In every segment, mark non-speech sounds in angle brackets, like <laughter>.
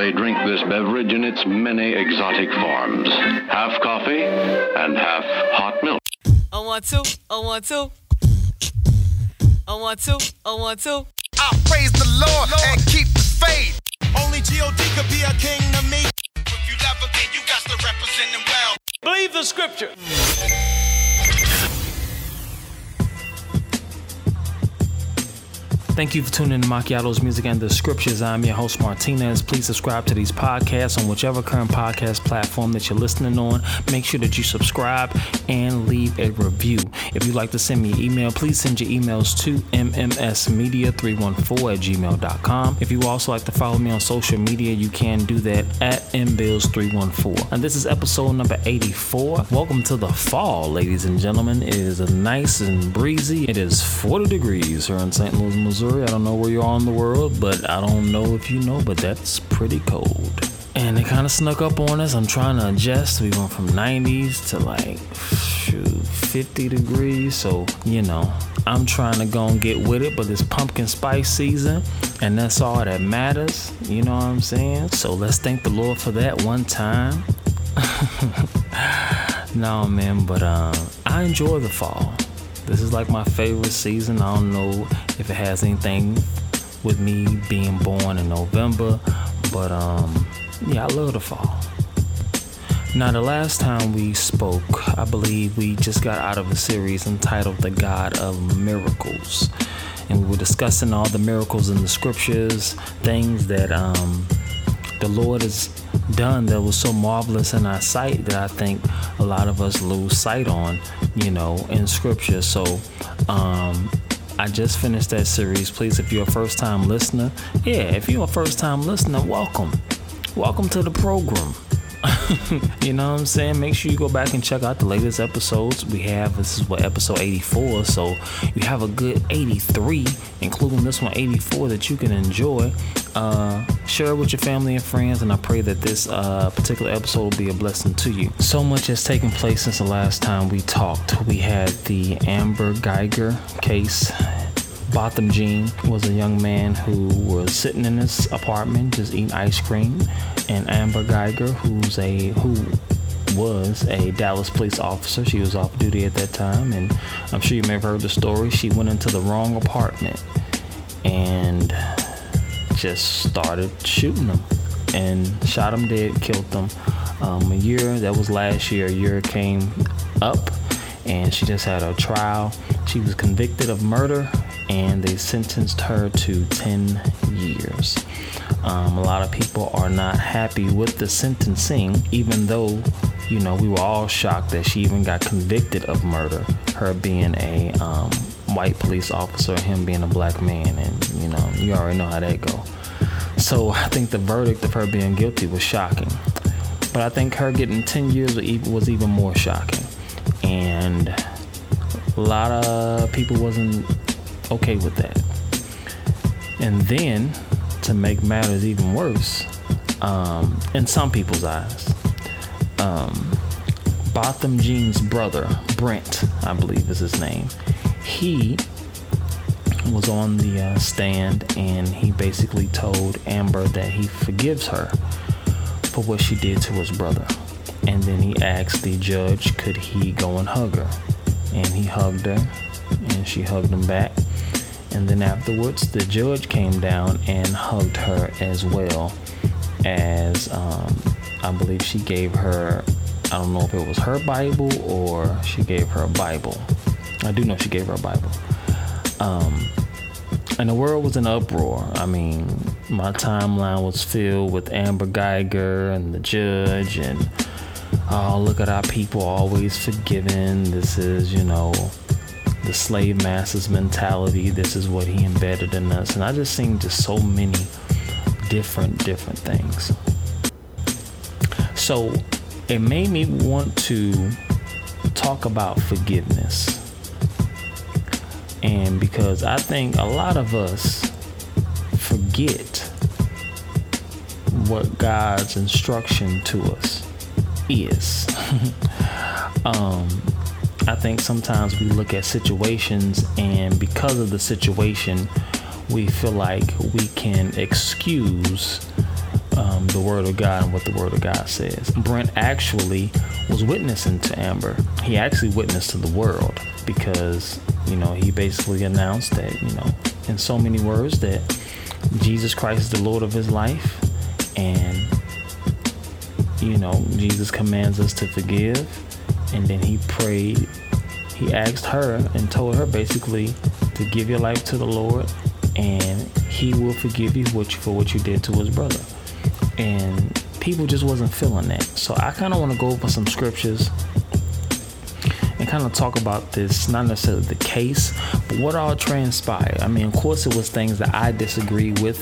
they drink this beverage in its many exotic forms half coffee and half hot milk. I want to, I want to. I want to, I want to. I praise the Lord, and keep the faith. Only G.O.D. could be a king to me. If you love him, then you got to represent him well. Believe the scripture. Thank you for tuning in to Macchiato's Music and the Scriptures. I'm your host, Martinez. Please subscribe to these podcasts on whichever current podcast platform that you're listening on. Make sure that you subscribe and leave a review. If you'd like to send me an email, please send your emails to mmsmedia314 at gmail.com. If you also like to follow me on social media, you can do that at mbills314. And this is episode number 84. Welcome to the fall, ladies and gentlemen. It is nice and breezy. It is 40 degrees here in St. Louis, Missouri. I don't know where you are in the world, but I don't know if you know, but that's pretty cold. And it kind of snuck up on us. I'm trying to adjust. We went from 90s to like shoot, 50 degrees. So, you know, I'm trying to go and get with it, but it's pumpkin spice season, and that's all that matters. You know what I'm saying? So let's thank the Lord for that one time. <laughs> no, man, but uh, I enjoy the fall. This is like my favorite season. I don't know if it has anything with me being born in November, but um, yeah, I love the fall. Now, the last time we spoke, I believe we just got out of a series entitled The God of Miracles. And we were discussing all the miracles in the scriptures, things that um, the Lord has done that was so marvelous in our sight that I think a lot of us lose sight on, you know, in scripture. So, um, I just finished that series. Please, if you're a first time listener, yeah, if you're a first time listener, welcome. Welcome to the program. <laughs> you know what I'm saying? Make sure you go back and check out the latest episodes. We have this is what episode 84, so you have a good 83, including this one 84 that you can enjoy. Uh, share it with your family and friends, and I pray that this uh, particular episode will be a blessing to you. So much has taken place since the last time we talked. We had the Amber Guyger case Botham Jean was a young man who was sitting in his apartment just eating ice cream, and Amber Guyger, who's a who was a Dallas police officer. She was off duty at that time, and I'm sure you may have heard the story. She went into the wrong apartment and just started shooting them and shot them dead, killed them. Um, a year that was last year. A year came up, and she just had a trial. She was convicted of murder and they sentenced her to 10 years. Um, a lot of people are not happy with the sentencing, even though, you know, we were all shocked that she even got convicted of murder, her being a um, white police officer, him being a black man, and, you know, you already know how that go. So I think the verdict of her being guilty was shocking. But I think her getting 10 years was even more shocking. And a lot of people wasn't okay with that. And then, to make matters even worse, um, in some people's eyes, um, Botham Jean's brother, Brent, I believe is his name, he was on the uh, stand and he basically told Amber that he forgives her for what she did to his brother. And then he asked the judge, could he go and hug her? And he hugged her, and she hugged him back. And then afterwards, the judge came down and hugged her as well as um, I believe she gave her, I don't know if it was her Bible or she gave her a Bible. I do know she gave her a Bible. Um, and the world was in uproar. I mean, my timeline was filled with Amber Guyger and the judge, and oh, look at our people always forgiving. This is, you know, the slave master's mentality. This is what he embedded in us. And I just seen just so many different, different things. So it made me want to talk about forgiveness. And because I think a lot of us forget what God's instruction to us is. <laughs> um, I think sometimes we look at situations and because of the situation, we feel like we can excuse um, the Word of God and what the Word of God says. Brent actually was witnessing to Amber. He actually witnessed to the world because, you know, he basically announced that, you know, in so many words that Jesus Christ is the Lord of his life and, you know, Jesus commands us to forgive. And then he prayed, he asked her and told her basically to give your life to the Lord and he will forgive you for what you did to his brother. And people just wasn't feeling that. So I kind of want to go over some scriptures and kind of talk about this, not necessarily the case, but what all transpired. I mean, of course, it was things that I disagree with.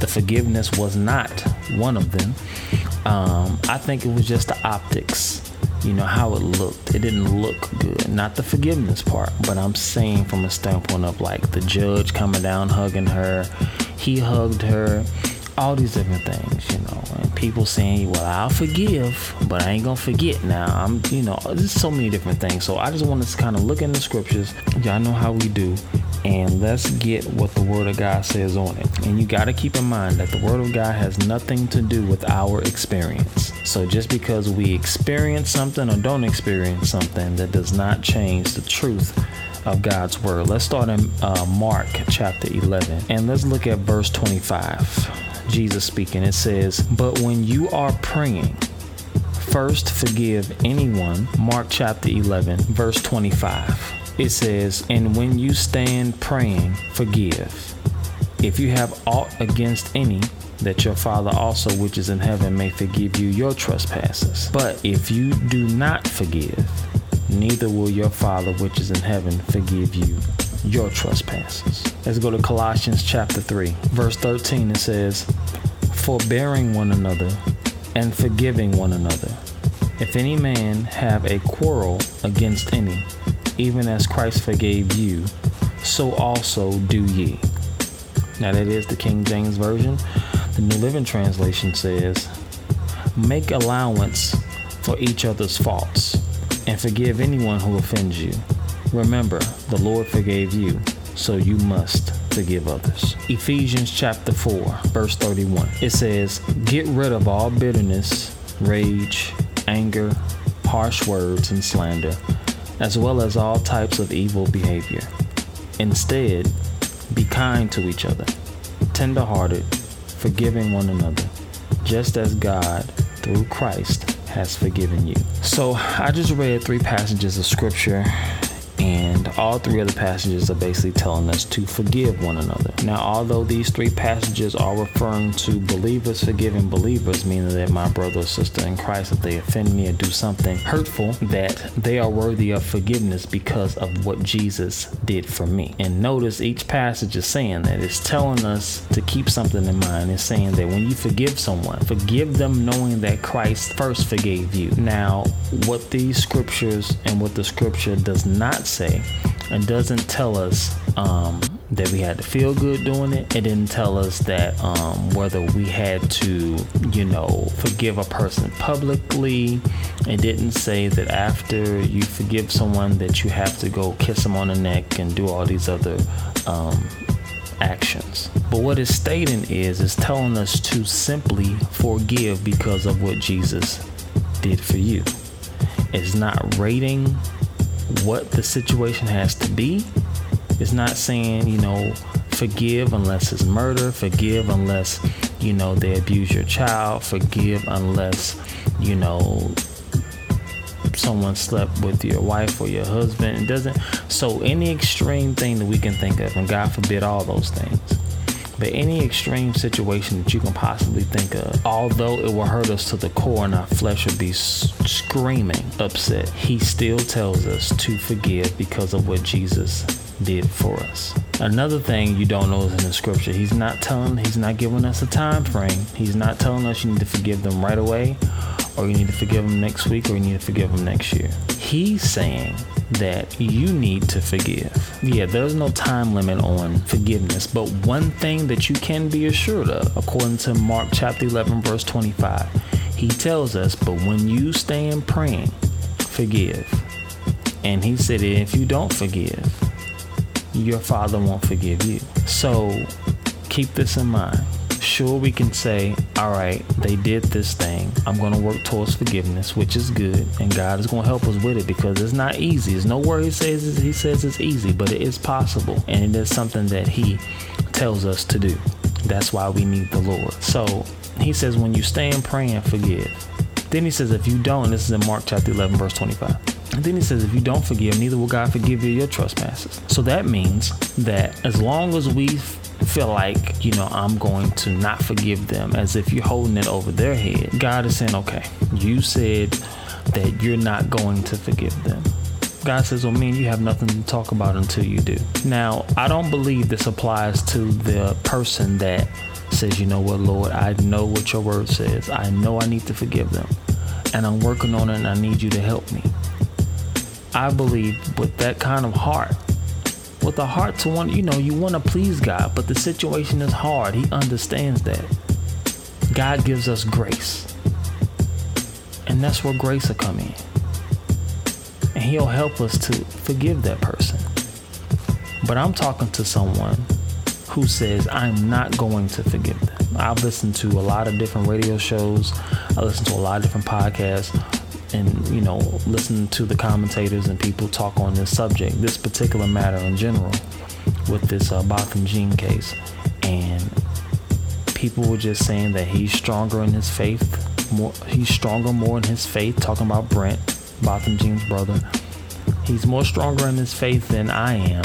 The forgiveness was not one of them. Um, I think it was just the optics you know how it looked. It didn't look good. Not the forgiveness part but i'm saying from a standpoint of like the judge coming down hugging her. He hugged her. All these different things you know and people saying well i'll forgive but i ain't gonna forget now. I'm you know there's so many different things. So i just want to kind of look in the scriptures. Y'all know how we do and let's get what the Word of God says on it. And you got to keep in mind that the Word of God has nothing to do with our experience. So just because we experience something or don't experience something, that does not change the truth of God's Word. Let's start in uh, Mark chapter 11 and let's look at verse 25. Jesus speaking, it says, But when you are praying, first forgive anyone. Mark chapter 11, verse 25 it says, And when you stand praying, forgive. If you have aught against any, that your Father also which is in heaven may forgive you your trespasses. But if you do not forgive, neither will your Father which is in heaven forgive you your trespasses. Let's go to Colossians chapter 3, verse 13. It says, Forbearing one another and forgiving one another. If any man have a quarrel against any, even as Christ forgave you, so also do ye. Now, that is the King James Version. The New Living Translation says, Make allowance for each other's faults and forgive anyone who offends you. Remember, the Lord forgave you, so you must forgive others. Ephesians chapter 4, verse 31. It says, Get rid of all bitterness, rage, anger, harsh words, and slander as well as all types of evil behavior. Instead, be kind to each other, tender-hearted, forgiving one another, just as God, through Christ, has forgiven you. So I just read three passages of scripture and all three of the passages are basically telling us to forgive one another. Now, although these three passages are referring to believers forgiving believers, meaning that my brother or sister in Christ, if they offend me or do something hurtful, that they are worthy of forgiveness because of what Jesus did for me. And notice each passage is saying that it's telling us to keep something in mind. It's saying that when you forgive someone, forgive them knowing that Christ first forgave you. Now, what these scriptures and what the scripture does not say and doesn't tell us um, that we had to feel good doing it. It didn't tell us that um, whether we had to, you know, forgive a person publicly. It didn't say that after you forgive someone that you have to go kiss them on the neck and do all these other um, actions. But what it's stating is, it's telling us to simply forgive because of what Jesus did for you. It's not rating what the situation has to be. It's not saying, you know, forgive unless it's murder, forgive unless, you know, they abuse your child, forgive unless, you know, someone slept with your wife or your husband. It doesn't. So, any extreme thing that we can think of, and God forbid all those things, but any extreme situation that you can possibly think of, although it will hurt us to the core and our flesh will be screaming upset, He still tells us to forgive because of what Jesus did for us. Another thing you don't know is in the scripture, He's not telling, He's not giving us a time frame. He's not telling us you need to forgive them right away or you need to forgive them next week or you need to forgive them next year. He's saying that you need to forgive. Yeah, there's no time limit on forgiveness, but one thing that you can be assured of, according to Mark chapter 11, verse 25, he tells us, But when you stand praying, forgive. And he said, If you don't forgive, your father won't forgive you. So keep this in mind. Sure, we can say, all right, they did this thing. I'm going to work towards forgiveness, which is good, and God is going to help us with it because it's not easy. There's nowhere He says He says it's easy, but it is possible, and it is something that He tells us to do. That's why we need the Lord. So He says, when you stand praying, forgive. Then He says, if you don't, this is in Mark chapter 11, verse 25. And then he says, if you don't forgive, neither will God forgive you your trespasses. So that means that as long as we feel like, you know, I'm going to not forgive them as if you're holding it over their head. God is saying, okay, you said that you're not going to forgive them. God says, well, me and you have nothing to talk about until you do. Now, I don't believe this applies to the person that says, you know what, Lord, I know what your word says. I know I need to forgive them. And I'm working on it and I need you to help me. I believe with that kind of heart, with a heart to want, you know, you want to please God, but the situation is hard. He understands that. God gives us grace. And that's where grace will come in. And He'll help us to forgive that person. But I'm talking to someone who says, I'm not going to forgive them. I've listened to a lot of different radio shows, I listen to a lot of different podcasts and you know listen to the commentators and people talk on this subject this particular matter in general with this uh, Botham Jean case. And people were just saying that he's stronger in his faith more he's stronger more in his faith talking about Brent Botham Jean's brother. He's more stronger in his faith than I am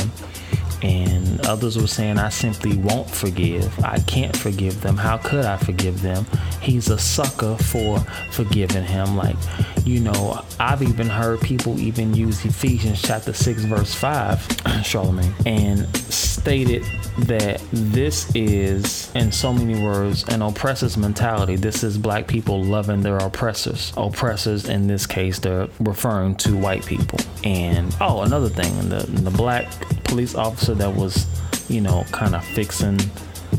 and others were saying I simply won't forgive. I can't forgive them. How could I forgive them? He's a sucker for forgiving him. Like, you know, I've even heard people even use Ephesians chapter 6, verse 5, <clears throat> Charlemagne, and stated that this is, in so many words, an oppressor's mentality. This is black people loving their oppressors. Oppressors, in this case, they're referring to white people. And, oh, another thing, the, the black police officer that was, you know, kind of fixing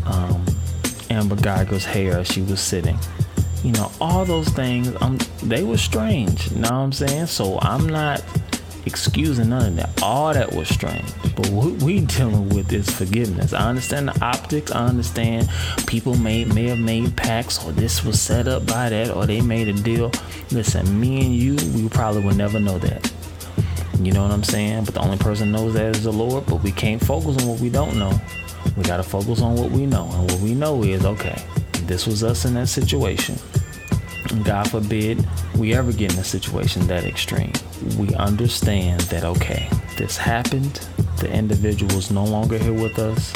um, Amber Guyger's hair as she was sitting. You know, all those things, um, they were strange. You know what I'm saying? So I'm not excusing none of that. All that was strange. But what we <laughs> dealing with is forgiveness. I understand the optics. I understand people may may have made pacts or this was set up by that or they made a deal. Listen, me and you, we probably will never know that. You know what I'm saying? But the only person knows that is the Lord. But we can't focus on what we don't know. We got to focus on what we know. And what we know is okay, this was us in that situation. God forbid we ever get in a situation that extreme. We understand that, okay, this happened. The individual is no longer here with us.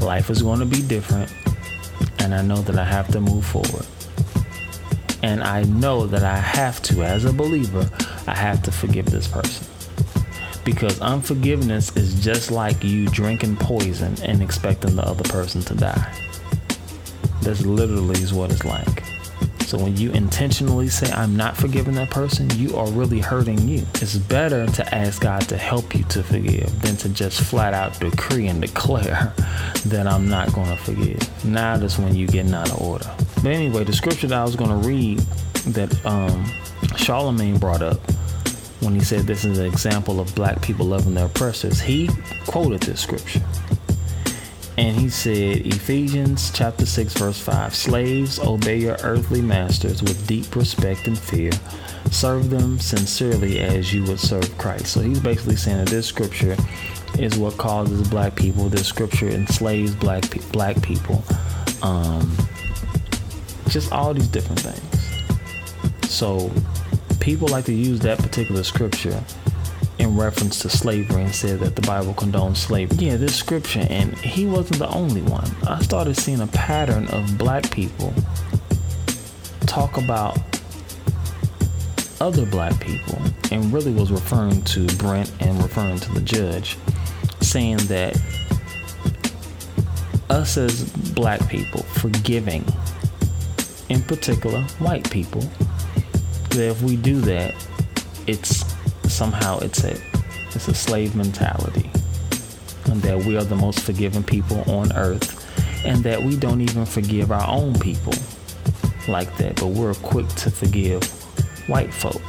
Life is going to be different. And I know that I have to move forward. And I know that I have to, as a believer, I have to forgive this person. Because unforgiveness is just like you drinking poison and expecting the other person to die. That's literally is what it's like. So when you intentionally say, I'm not forgiving that person, you are really hurting you. It's better to ask God to help you to forgive than to just flat out decree and declare <laughs> that I'm not going to forgive. Now that's when you're getting out of order. But anyway, the scripture that I was going to read that um, Charlemagne brought up when he said this is an example of black people loving their oppressors, he quoted this scripture. And he said, Ephesians chapter 6, verse 5 Slaves, obey your earthly masters with deep respect and fear. Serve them sincerely as you would serve Christ. So he's basically saying that this scripture is what causes black people, this scripture enslaves black, black people. Um, just all these different things. So people like to use that particular scripture in reference to slavery and said that the Bible condones slavery. Yeah, this scripture, and he wasn't the only one. I started seeing a pattern of black people talk about other black people and really was referring to Brent and referring to the judge, saying that us as black people forgiving, in particular white people, that if we do that, it's somehow it's a it's a slave mentality. And that we are the most forgiving people on earth and that we don't even forgive our own people like that, but we're quick to forgive white folk.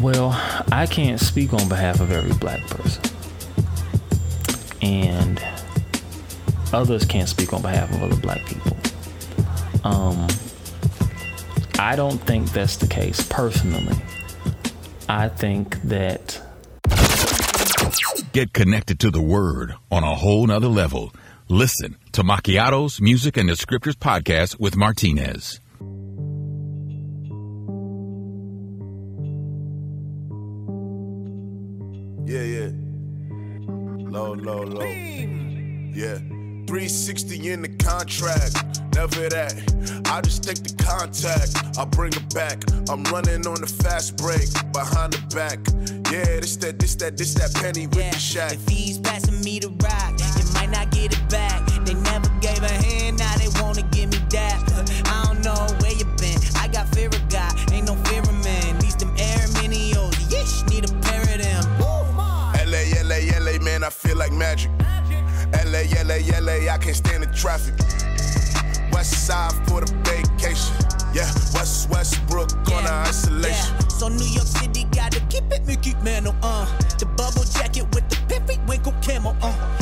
Well, I can't speak on behalf of every black person. And others can't speak on behalf of other black people. Um, I don't think that's the case personally. I think that Get connected to the word on a whole nother level. Listen to Macchiato's Music and the Scriptures podcast with Martinez. Yeah, yeah. Low, low, low. Yeah. 360 in the contract. Never that. I just take the contact. I bring it back. I'm running on the fast break. Behind the back. Yeah, this that, this that, this that penny with Yeah, the Shaq. if he's passing me the rock, you might not get it back. They never gave a hand, now they wanna give me that. I don't know where you been. I got fear of God, ain't no fear of man. These them air minios, yeesh, need a pair of them. LA, LA, LA, man, I feel like magic. LA, LA, LA, I can't stand the traffic. West side for the vacation. Yeah, West Westbrook on the isolation. Yeah. So New York City gotta keep it Mickey Mantle, uh. The bubble jacket with the periwinkle camo, uh.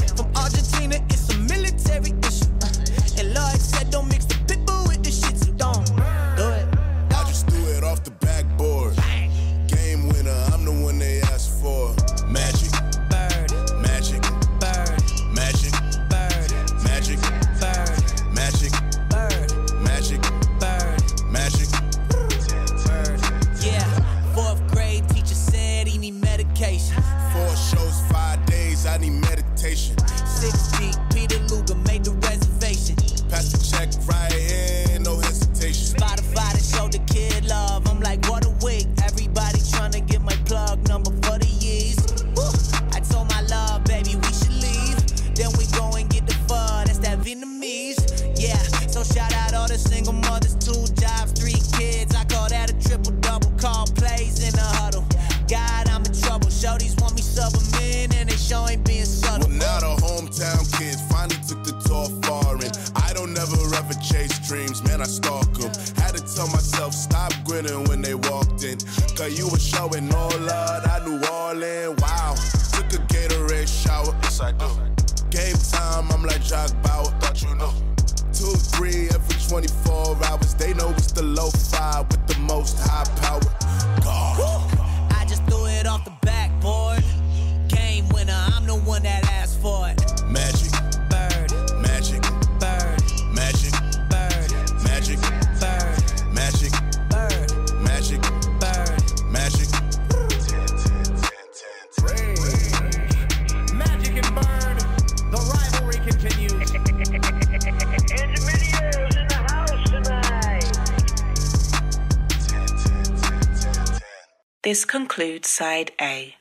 This concludes side A.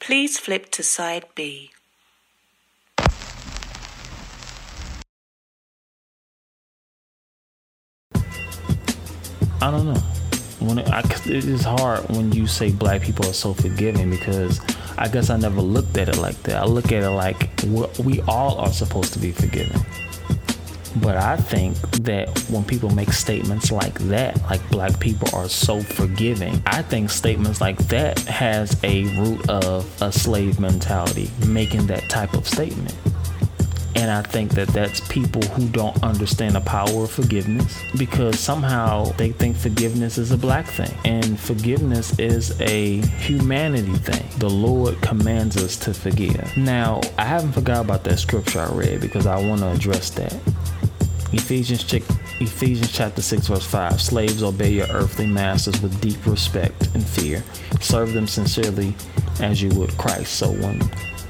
Please flip to side B. I don't know. When it, I, it is hard when you say black people are so forgiving because I guess I never looked at it like that. I look at it like we all are supposed to be forgiving. But I think that when people make statements like that, like black people are so forgiving, I think statements like that has a root of a slave mentality making that type of statement. And I think that that's people who don't understand the power of forgiveness because somehow they think forgiveness is a black thing. And forgiveness is a humanity thing. The Lord commands us to forgive. Now, I haven't forgot about that scripture I read because I want to address that. Ephesians, Ephesians chapter 6, verse 5 Slaves, obey your earthly masters with deep respect and fear. Serve them sincerely as you would Christ. So when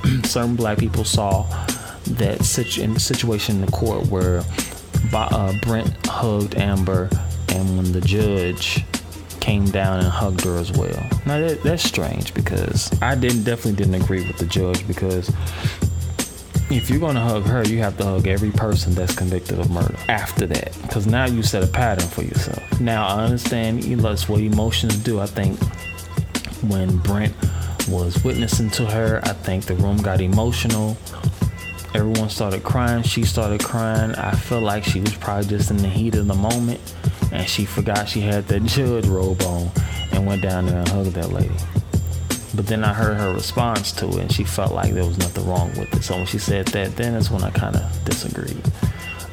<clears throat> certain black people saw that situ- in situation in the court where uh, Brent hugged Amber, and when the judge came down and hugged her as well. Now that, that's strange because I didn't definitely didn't agree with the judge because if you're gonna hug her, you have to hug every person that's convicted of murder after that, because now you set a pattern for yourself. Now I understand that's what emotions do. I think when Brent was witnessing to her, I think the room got emotional. Everyone started crying. She started crying. I feel like she was probably just in the heat of the moment, and she forgot she had that judge robe on, and went down there and hugged that lady. But then I heard her response to it, and she felt like there was nothing wrong with it. So when she said that, then that's when I kind of disagreed.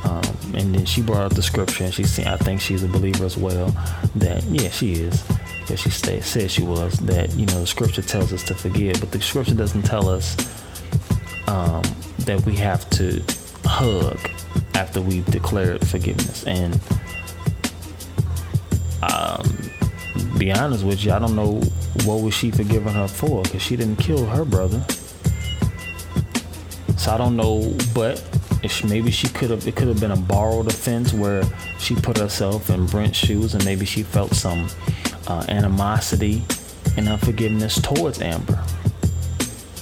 Um, and then she brought up the scripture, and she said, I think she's a believer as well. That yeah, she is, because she said she was. That you know, the scripture tells us to forgive, but the scripture doesn't tell us um, that we have to hug after we've declared forgiveness. And um, be honest with you, I don't know what was she forgiving her for, because she didn't kill her brother. So I don't know, but if maybe she could have, it could have been a borrowed offense where she put herself in Brent's shoes, and maybe she felt some uh, animosity and unforgiveness towards Amber,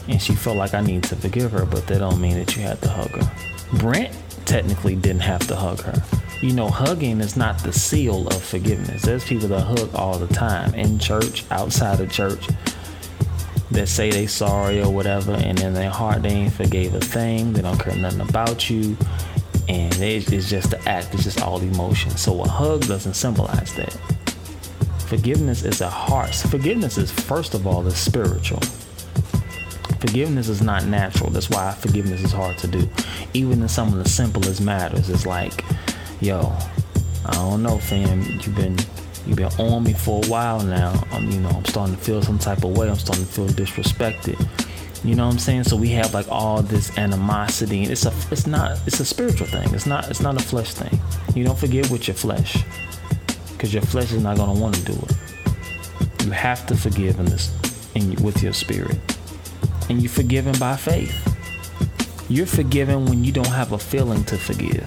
and she felt like I need to forgive her, but that don't mean that you had to hug her. Brent technically didn't have to hug her. You know, hugging is not the seal of forgiveness. There's people that hug all the time in church, outside of church, that say they sorry or whatever, and in their heart they ain't forgave a thing. They don't care nothing about you, and it's just the act. It's just all emotion. So a hug doesn't symbolize that. Forgiveness is a heart. Forgiveness is first of all is spiritual. Forgiveness is not natural. That's why forgiveness is hard to do. Even in some of the simplest matters, it's like, yo, I don't know, fam. You've been you've been on me for a while now. I'm, you know, I'm starting to feel some type of way. I'm starting to feel disrespected. You know what I'm saying? So we have like all this animosity, and it's a, it's not, it's a spiritual thing. It's not, it's not a flesh thing. You don't forgive with your flesh, because your flesh is not gonna want to do it. You have to forgive in this, in with your spirit, and you're forgiven by faith. You're forgiven when you don't have a feeling to forgive.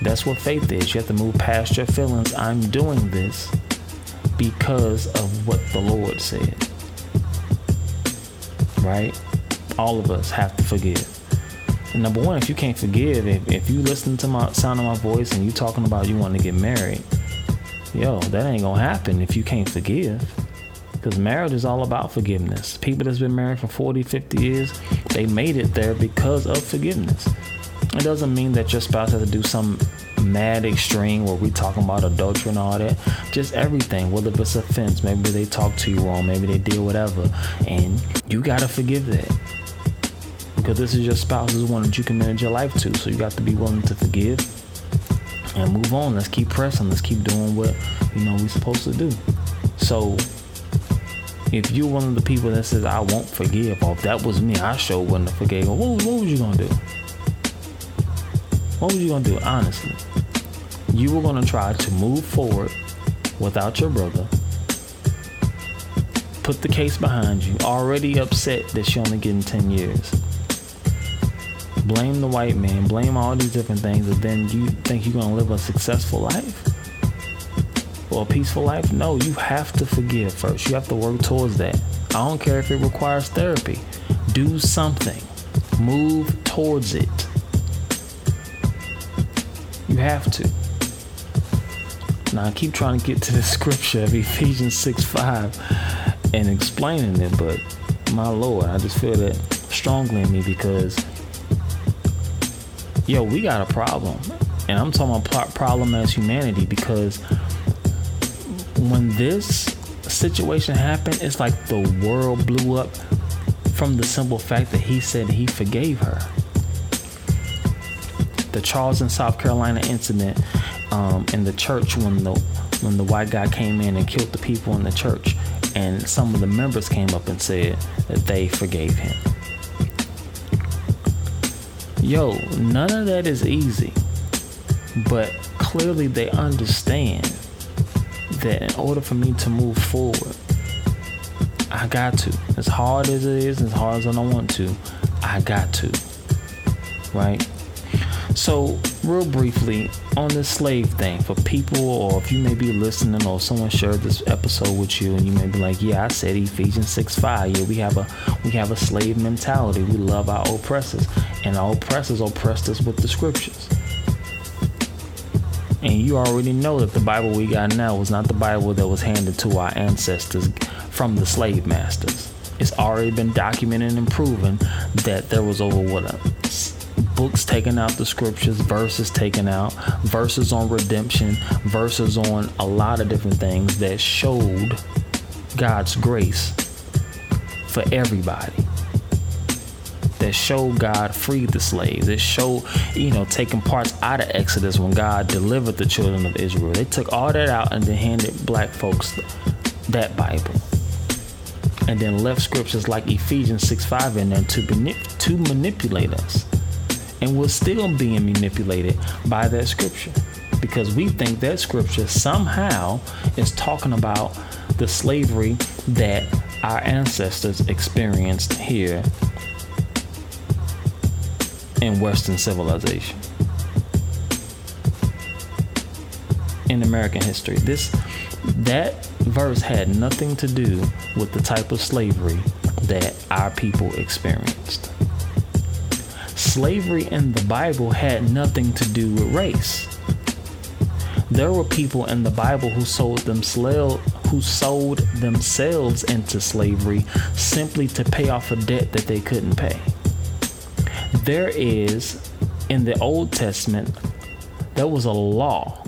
That's what faith is. You have to move past your feelings. I'm doing this because of what the Lord said. Right? All of us have to forgive. And number one, if you can't forgive, if, if you listen to my sound of my voice and you talking about you want to get married, yo, that ain't gonna happen if you can't forgive. Because marriage is all about forgiveness. People that's been married for 40, 50 years, they made it there because of forgiveness. It doesn't mean that your spouse has to do some mad extreme where we talking about adultery and all that. Just everything, whether it's offense, maybe they talk to you wrong, maybe they did whatever, and you gotta forgive that because this is your spouse's one that you committed your life to. So you got to be willing to forgive and move on. Let's keep pressing. Let's keep doing what you know we're supposed to do. So if you're one of the people that says I won't forgive, or if that was me, I sure wouldn't have forgave. What, what was you gonna do? What was you gonna do? Honestly, you were gonna try to move forward without your brother. Put the case behind you. Already upset that you're only getting 10 years. Blame the white man, blame all these different things, and then you think you're gonna live a successful life or a peaceful life? No, you have to forgive first. You have to work towards that. I don't care if it requires therapy. Do something. Move towards it. You have to. Now I keep trying to get to the scripture of Ephesians 6 5 and explaining it, but my Lord, I just feel that strongly in me because yo, we got a problem. And I'm talking about problem as humanity because when this situation happened, it's like the world blew up from the simple fact that he said he forgave her. The Charleston, South Carolina incident um, in the church when the when the white guy came in and killed the people in the church, and some of the members came up and said that they forgave him. Yo, none of that is easy, but clearly they understand that in order for me to move forward, I got to. As hard as it is, as hard as I don't want to, I got to. Right? So, real briefly, on this slave thing, for people, or if you may be listening, or someone shared this episode with you, and you may be like, "Yeah, I said Ephesians 6:5. Yeah, we have a we have a slave mentality. We love our oppressors, and our oppressors oppressed us with the scriptures." And you already know that the Bible we got now was not the Bible that was handed to our ancestors from the slave masters. It's already been documented and proven that there was over what a books taken out the scriptures, verses taken out, verses on redemption, verses on a lot of different things that showed God's grace for everybody. That showed God freed the slaves. It showed, you know, taking parts out of Exodus when God delivered the children of Israel. They took all that out and then handed black folks that Bible. And then left scriptures like Ephesians 6 5 in there to, manip- to manipulate us. And we're still being manipulated by that scripture because we think that scripture somehow is talking about the slavery that our ancestors experienced here in Western civilization. In American history. This that verse had nothing to do with the type of slavery that our people experienced. Slavery in the Bible had nothing to do with race. There were people in the Bible who sold themselves who sold themselves into slavery simply to pay off a debt that they couldn't pay. There is in the Old Testament there was a law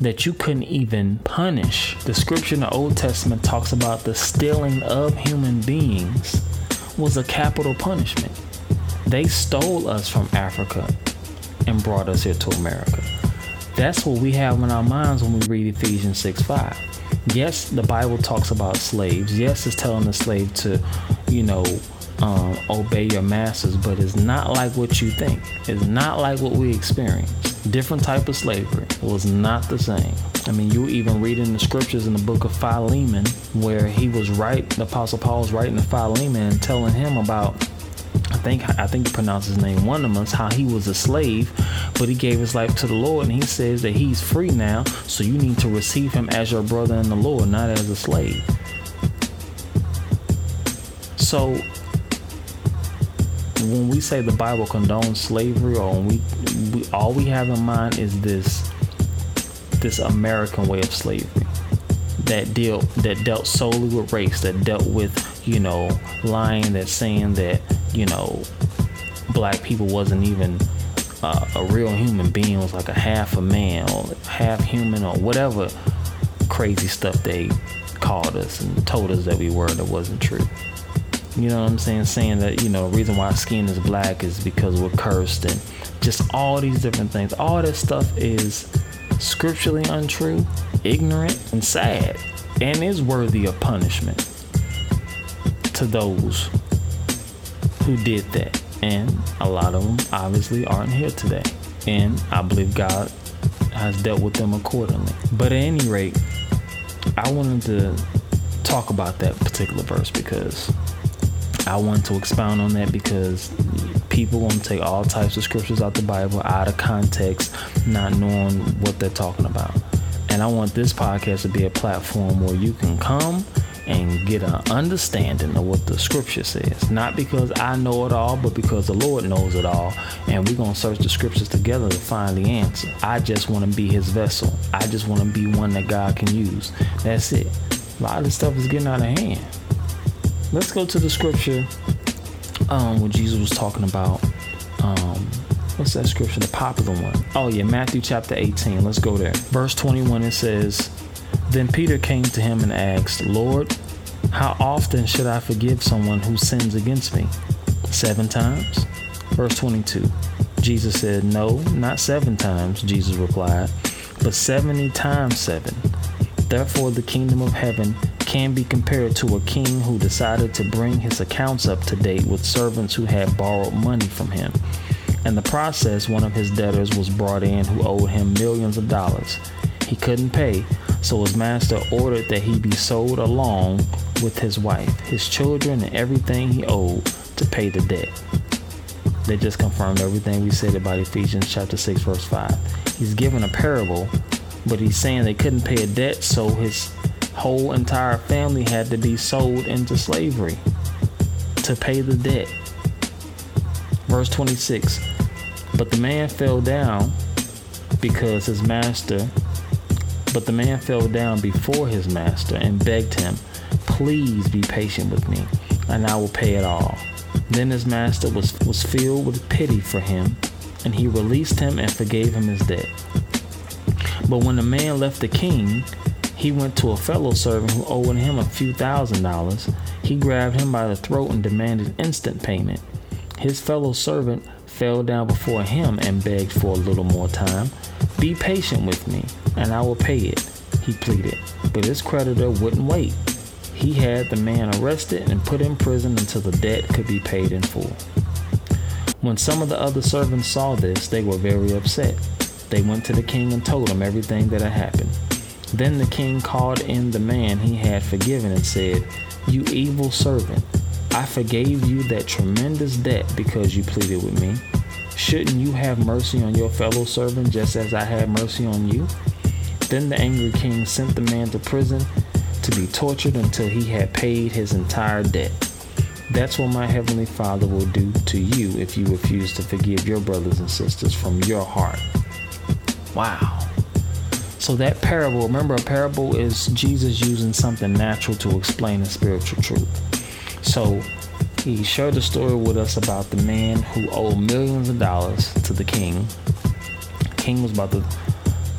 that you couldn't even punish. The scripture in the Old Testament talks about the stealing of human beings was a capital punishment. They stole us from Africa and brought us here to America. That's what we have in our minds when we read Ephesians 6 5. Yes, the Bible talks about slaves. Yes, it's telling the slave to, you know, um, obey your masters, but it's not like what you think. It's not like what we experience. Different type of slavery. Was not the same. I mean, you even read in the scriptures in the book of Philemon, where he was right, the Apostle Paul was writing to Philemon and telling him about I think I think he pronounced his name Onesimus, how he was a slave, but he gave his life to the Lord, and he says that he's free now. So you need to receive him as your brother in the Lord, not as a slave. So when we say the Bible condones slavery, or we, we all we have in mind is this this American way of slavery that deal that dealt solely with race, that dealt with you know lying, that saying that you know black people wasn't even uh, a real human being, was like a half a man or half human or whatever crazy stuff they called us and told us that we were that wasn't true. You know what I'm saying? Saying that, you know, the reason why skin is black is because we're cursed and just all these different things. All that stuff is scripturally untrue, ignorant, and sad, and is worthy of punishment to those who did that. And a lot of them obviously aren't here today. And I believe God has dealt with them accordingly. But at any rate, I wanted to talk about that particular verse because I want to expound on that because people want to take all types of scriptures out the Bible out of context, not knowing what they're talking about. And I want this podcast to be a platform where you can come and get an understanding of what the scripture says. Not because I know it all, but because the Lord knows it all. And we're going to search the scriptures together to find the answer. I just want to be his vessel. I just want to be one that God can use. That's it. A lot of this stuff is getting out of hand. Let's go to the scripture um, where Jesus was talking about. Um, what's that scripture? The popular one. Oh, yeah, Matthew chapter 18. Let's go there. Verse 21 it says, Then Peter came to him and asked, Lord, how often should I forgive someone who sins against me? Seven times? Verse 22. Jesus said, No, not seven times, Jesus replied, but 70 times seven. Therefore, the kingdom of heaven can be compared to a king who decided to bring his accounts up to date with servants who had borrowed money from him. In the process, one of his debtors was brought in who owed him millions of dollars. He couldn't pay, so his master ordered that he be sold along with his wife, his children, and everything he owed to pay the debt. They just confirmed everything we said about Ephesians chapter 6, verse 5. He's given a parable, but he's saying they couldn't pay a debt, so his whole entire family had to be sold into slavery to pay the debt. Verse 26 But the man fell down because his master, but the man fell down before his master and begged him, Please be patient with me, and I will pay it all. Then his master was, was filled with pity for him, and he released him and forgave him his debt. But when the man left the king, He went to a fellow servant who owed him a few thousand dollars. He grabbed him by the throat and demanded instant payment. His fellow servant fell down before him and begged for a little more time. Be patient with me, and I will pay it, he pleaded. But his creditor wouldn't wait. He had the man arrested and put in prison until the debt could be paid in full. When some of the other servants saw this, they were very upset. They went to the king and told him everything that had happened. Then the king called in the man he had forgiven and said, You evil servant, I forgave you that tremendous debt because you pleaded with me. Shouldn't you have mercy on your fellow servant just as I had mercy on you? Then the angry king sent the man to prison to be tortured until he had paid his entire debt. That's what my heavenly Father will do to you if you refuse to forgive your brothers and sisters from your heart. Wow. So that parable, remember a parable is Jesus using something natural to explain a spiritual truth. So he shared the story with us about the man who owed millions of dollars to the king. The king was about to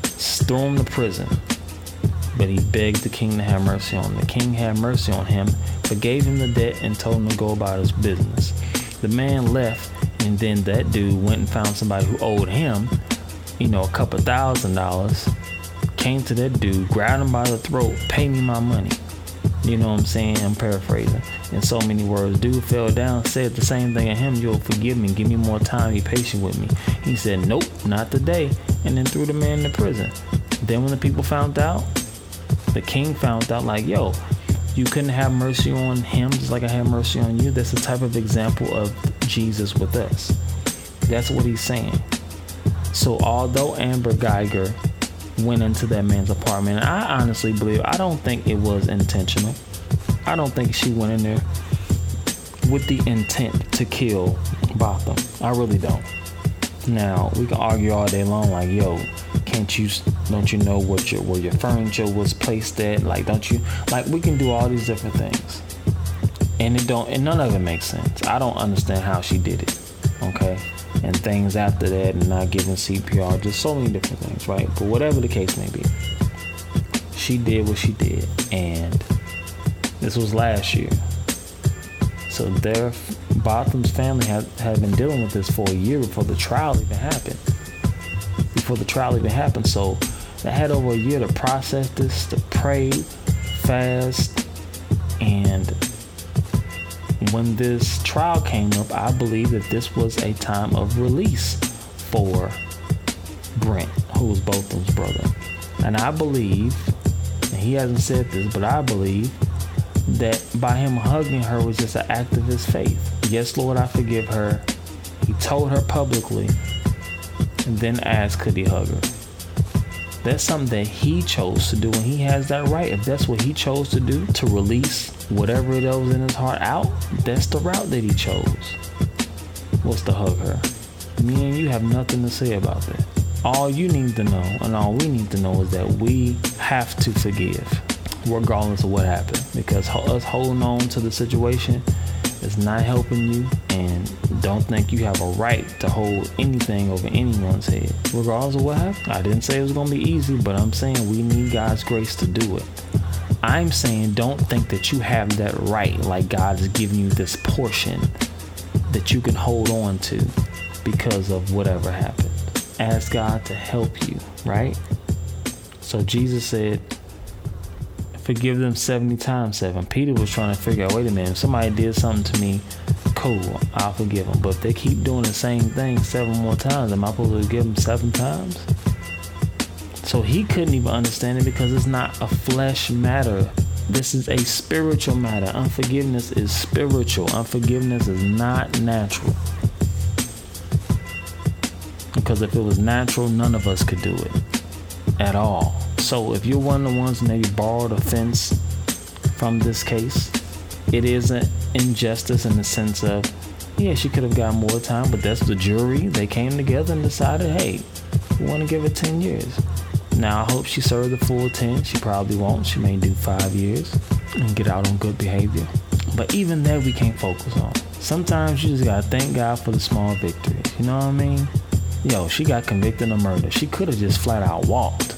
throw him to prison, but he begged the king to have mercy on him. The king had mercy on him, forgave him the debt, and told him to go about his business. The man left, and then that dude went and found somebody who owed him, you know, a couple thousand dollars came to that dude, grabbed him by the throat, pay me my money. You know what I'm saying? I'm paraphrasing. In so many words, dude fell down, said the same thing to him, you'll forgive me, give me more time, be patient with me. He said, Nope, not today, and then threw the man in prison. Then when the people found out, the king found out, like, yo, you couldn't have mercy on him just like I had mercy on you. That's the type of example of Jesus with us. That's what he's saying. So although Amber Guyger went into that man's apartment. I honestly believe, I don't think it was intentional. I don't think she went in there with the intent to kill Botham. I really don't. Now we can argue all day long, like, yo, can't you? Don't you know what your where your furniture was placed at? Like, don't you? Like, we can do all these different things, and it don't, and none of it makes sense. I don't understand how she did it. Okay, and things after that and not giving CPR, just so many different things, right? But whatever the case may be, she did what she did, and this was last year. So their Botham's family had, had been dealing with this for a year before the trial even happened. Before the trial even happened. So they had over a year to process this, to pray, fast, and when this trial came up, I believe that this was a time of release for Brent, who was Botham's brother. And I believe, and he hasn't said this, but I believe that by him hugging her was just an act of his faith. Yes, Lord, I forgive her. He told her publicly and then asked, could he hug her? That's something that he chose to do, and he has that right. If that's what he chose to do, to release whatever it was in his heart out, that's the route that he chose. Was to hug her. Me and you have nothing to say about that. All you need to know, and all we need to know, is that we have to forgive, regardless of what happened. Because us holding on to the situation is not helping you, and don't think you have a right to hold anything over anyone's head, regardless of what happened. I didn't say it was to be easy, but I'm saying we need God's grace to do it. I'm saying don't think that you have that right, like God is giving you this portion that you can hold on to because of whatever happened. Ask God to help you, right? So Jesus said, Forgive them 70 times 7. Peter was trying to figure out wait a minute, if somebody did something to me, cool, I'll forgive them. But if they keep doing the same thing seven more times, am I supposed to give them seven times? So he couldn't even understand it because it's not a flesh matter. This is a spiritual matter. Unforgiveness is spiritual. Unforgiveness is not natural. Because if it was natural, none of us could do it at all. So if you're one of the ones maybe borrowed a fence from this case, it is an injustice in the sense of, yeah, she could have got more time, but that's the jury. They came together and decided, hey, we want to give her 10 years. Now, I hope she served the full 10. She probably won't. She may do five years and get out on good behavior. But even that, we can't focus on. Sometimes you just gotta thank God for the small victories. You know what I mean? Yo, she got convicted of murder. She could have just flat out walked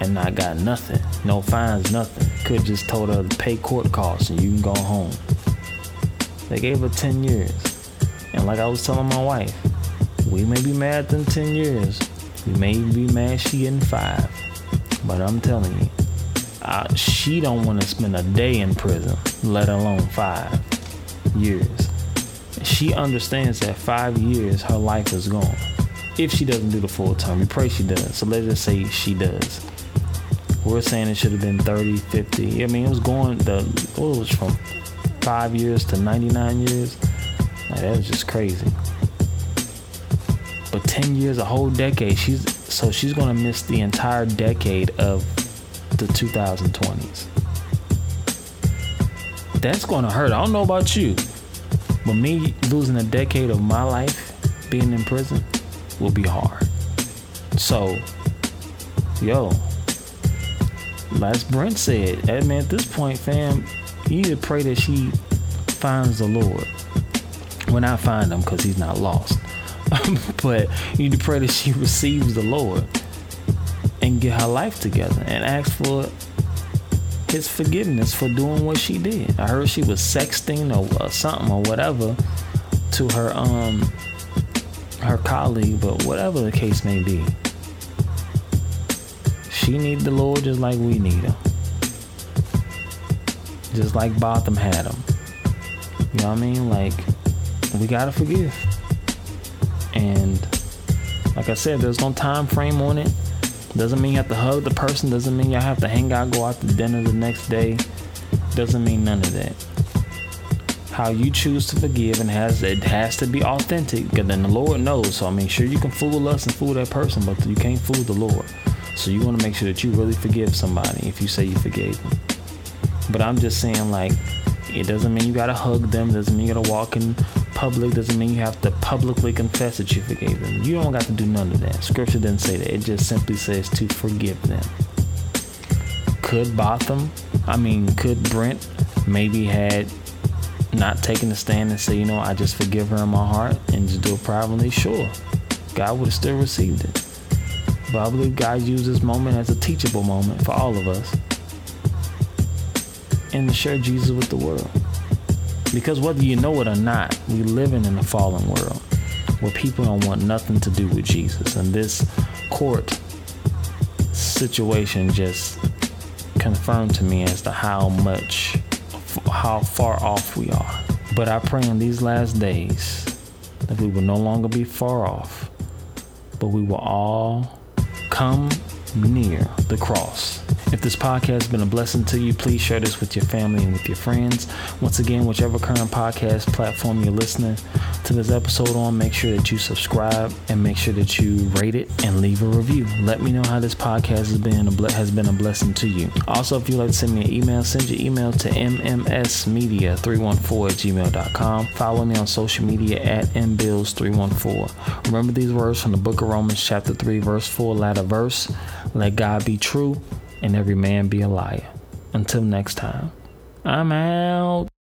and not got nothing. No fines, nothing. Could have just told her to pay court costs and you can go home. They gave her 10 years. And like I was telling my wife, we may be mad than 10 years. We may be mad she getting five. But I'm telling you, I, she don't want to spend a day in prison, let alone five years. She understands that five years her life is gone. If she doesn't do the full term, we pray she does. So let's just say she does. We're saying it should have been 30, 50. I mean, it was going the what was from five years to 99 years. Like, that was just crazy. But 10 years, a whole decade. She's so she's gonna miss the entire decade of the 2020s. That's gonna hurt. I don't know about you, but me losing a decade of my life being in prison will be hard. So, yo, as Brent said, I at this point, fam, you need to pray that she finds the Lord. When I find him because he's not lost. <laughs> but you need to pray that she receives the Lord and get her life together and ask for his forgiveness for doing what she did. I heard she was sexting or, or something or whatever to her um her colleague, but whatever the case may be. She need the Lord just like we need him. Just like Botham had him. You know what I mean? Like we gotta forgive. And like I said, there's no time frame on it. Doesn't mean you have to hug the person. Doesn't mean you have to hang out, go out to dinner the next day. Doesn't mean none of that. How you choose to forgive and has it has to be authentic. Because then the Lord knows. So I mean, sure you can fool us and fool that person, but you can't fool the Lord. So you want to make sure that you really forgive somebody if you say you forgave them. But I'm just saying, like, it doesn't mean you gotta hug them. Doesn't mean you gotta walk in public. Doesn't mean you have to publicly confess that you forgave them. You don't got to do none of that. Scripture doesn't say that. It just simply says to forgive them. Could Botham, I mean, could Brent maybe had not taken the stand and say, you know, I just forgive her in my heart and just do it privately? Sure. God would have still received it. But I believe God used this moment as a teachable moment for all of us and to share Jesus with the world. Because whether you know it or not, we're living in a fallen world where people don't want nothing to do with Jesus. And this court situation just confirmed to me as to how much, how far off we are. But I pray in these last days that we will no longer be far off, but we will all come near the cross. If this podcast has been a blessing to you, please share this with your family and with your friends. Once again, whichever current podcast platform you're listening to this episode on, make sure that you subscribe and make sure that you rate it and leave a review. Let me know how this podcast has been a ble- has been a blessing to you. Also, if you'd like to send me an email, send your email to mmsmedia314 at gmail.com. Follow me on social media at mbills314. Remember these words from the book of Romans, chapter 3, verse 4, latter verse. Let God be true and every man be a liar. Until next time, I'm out.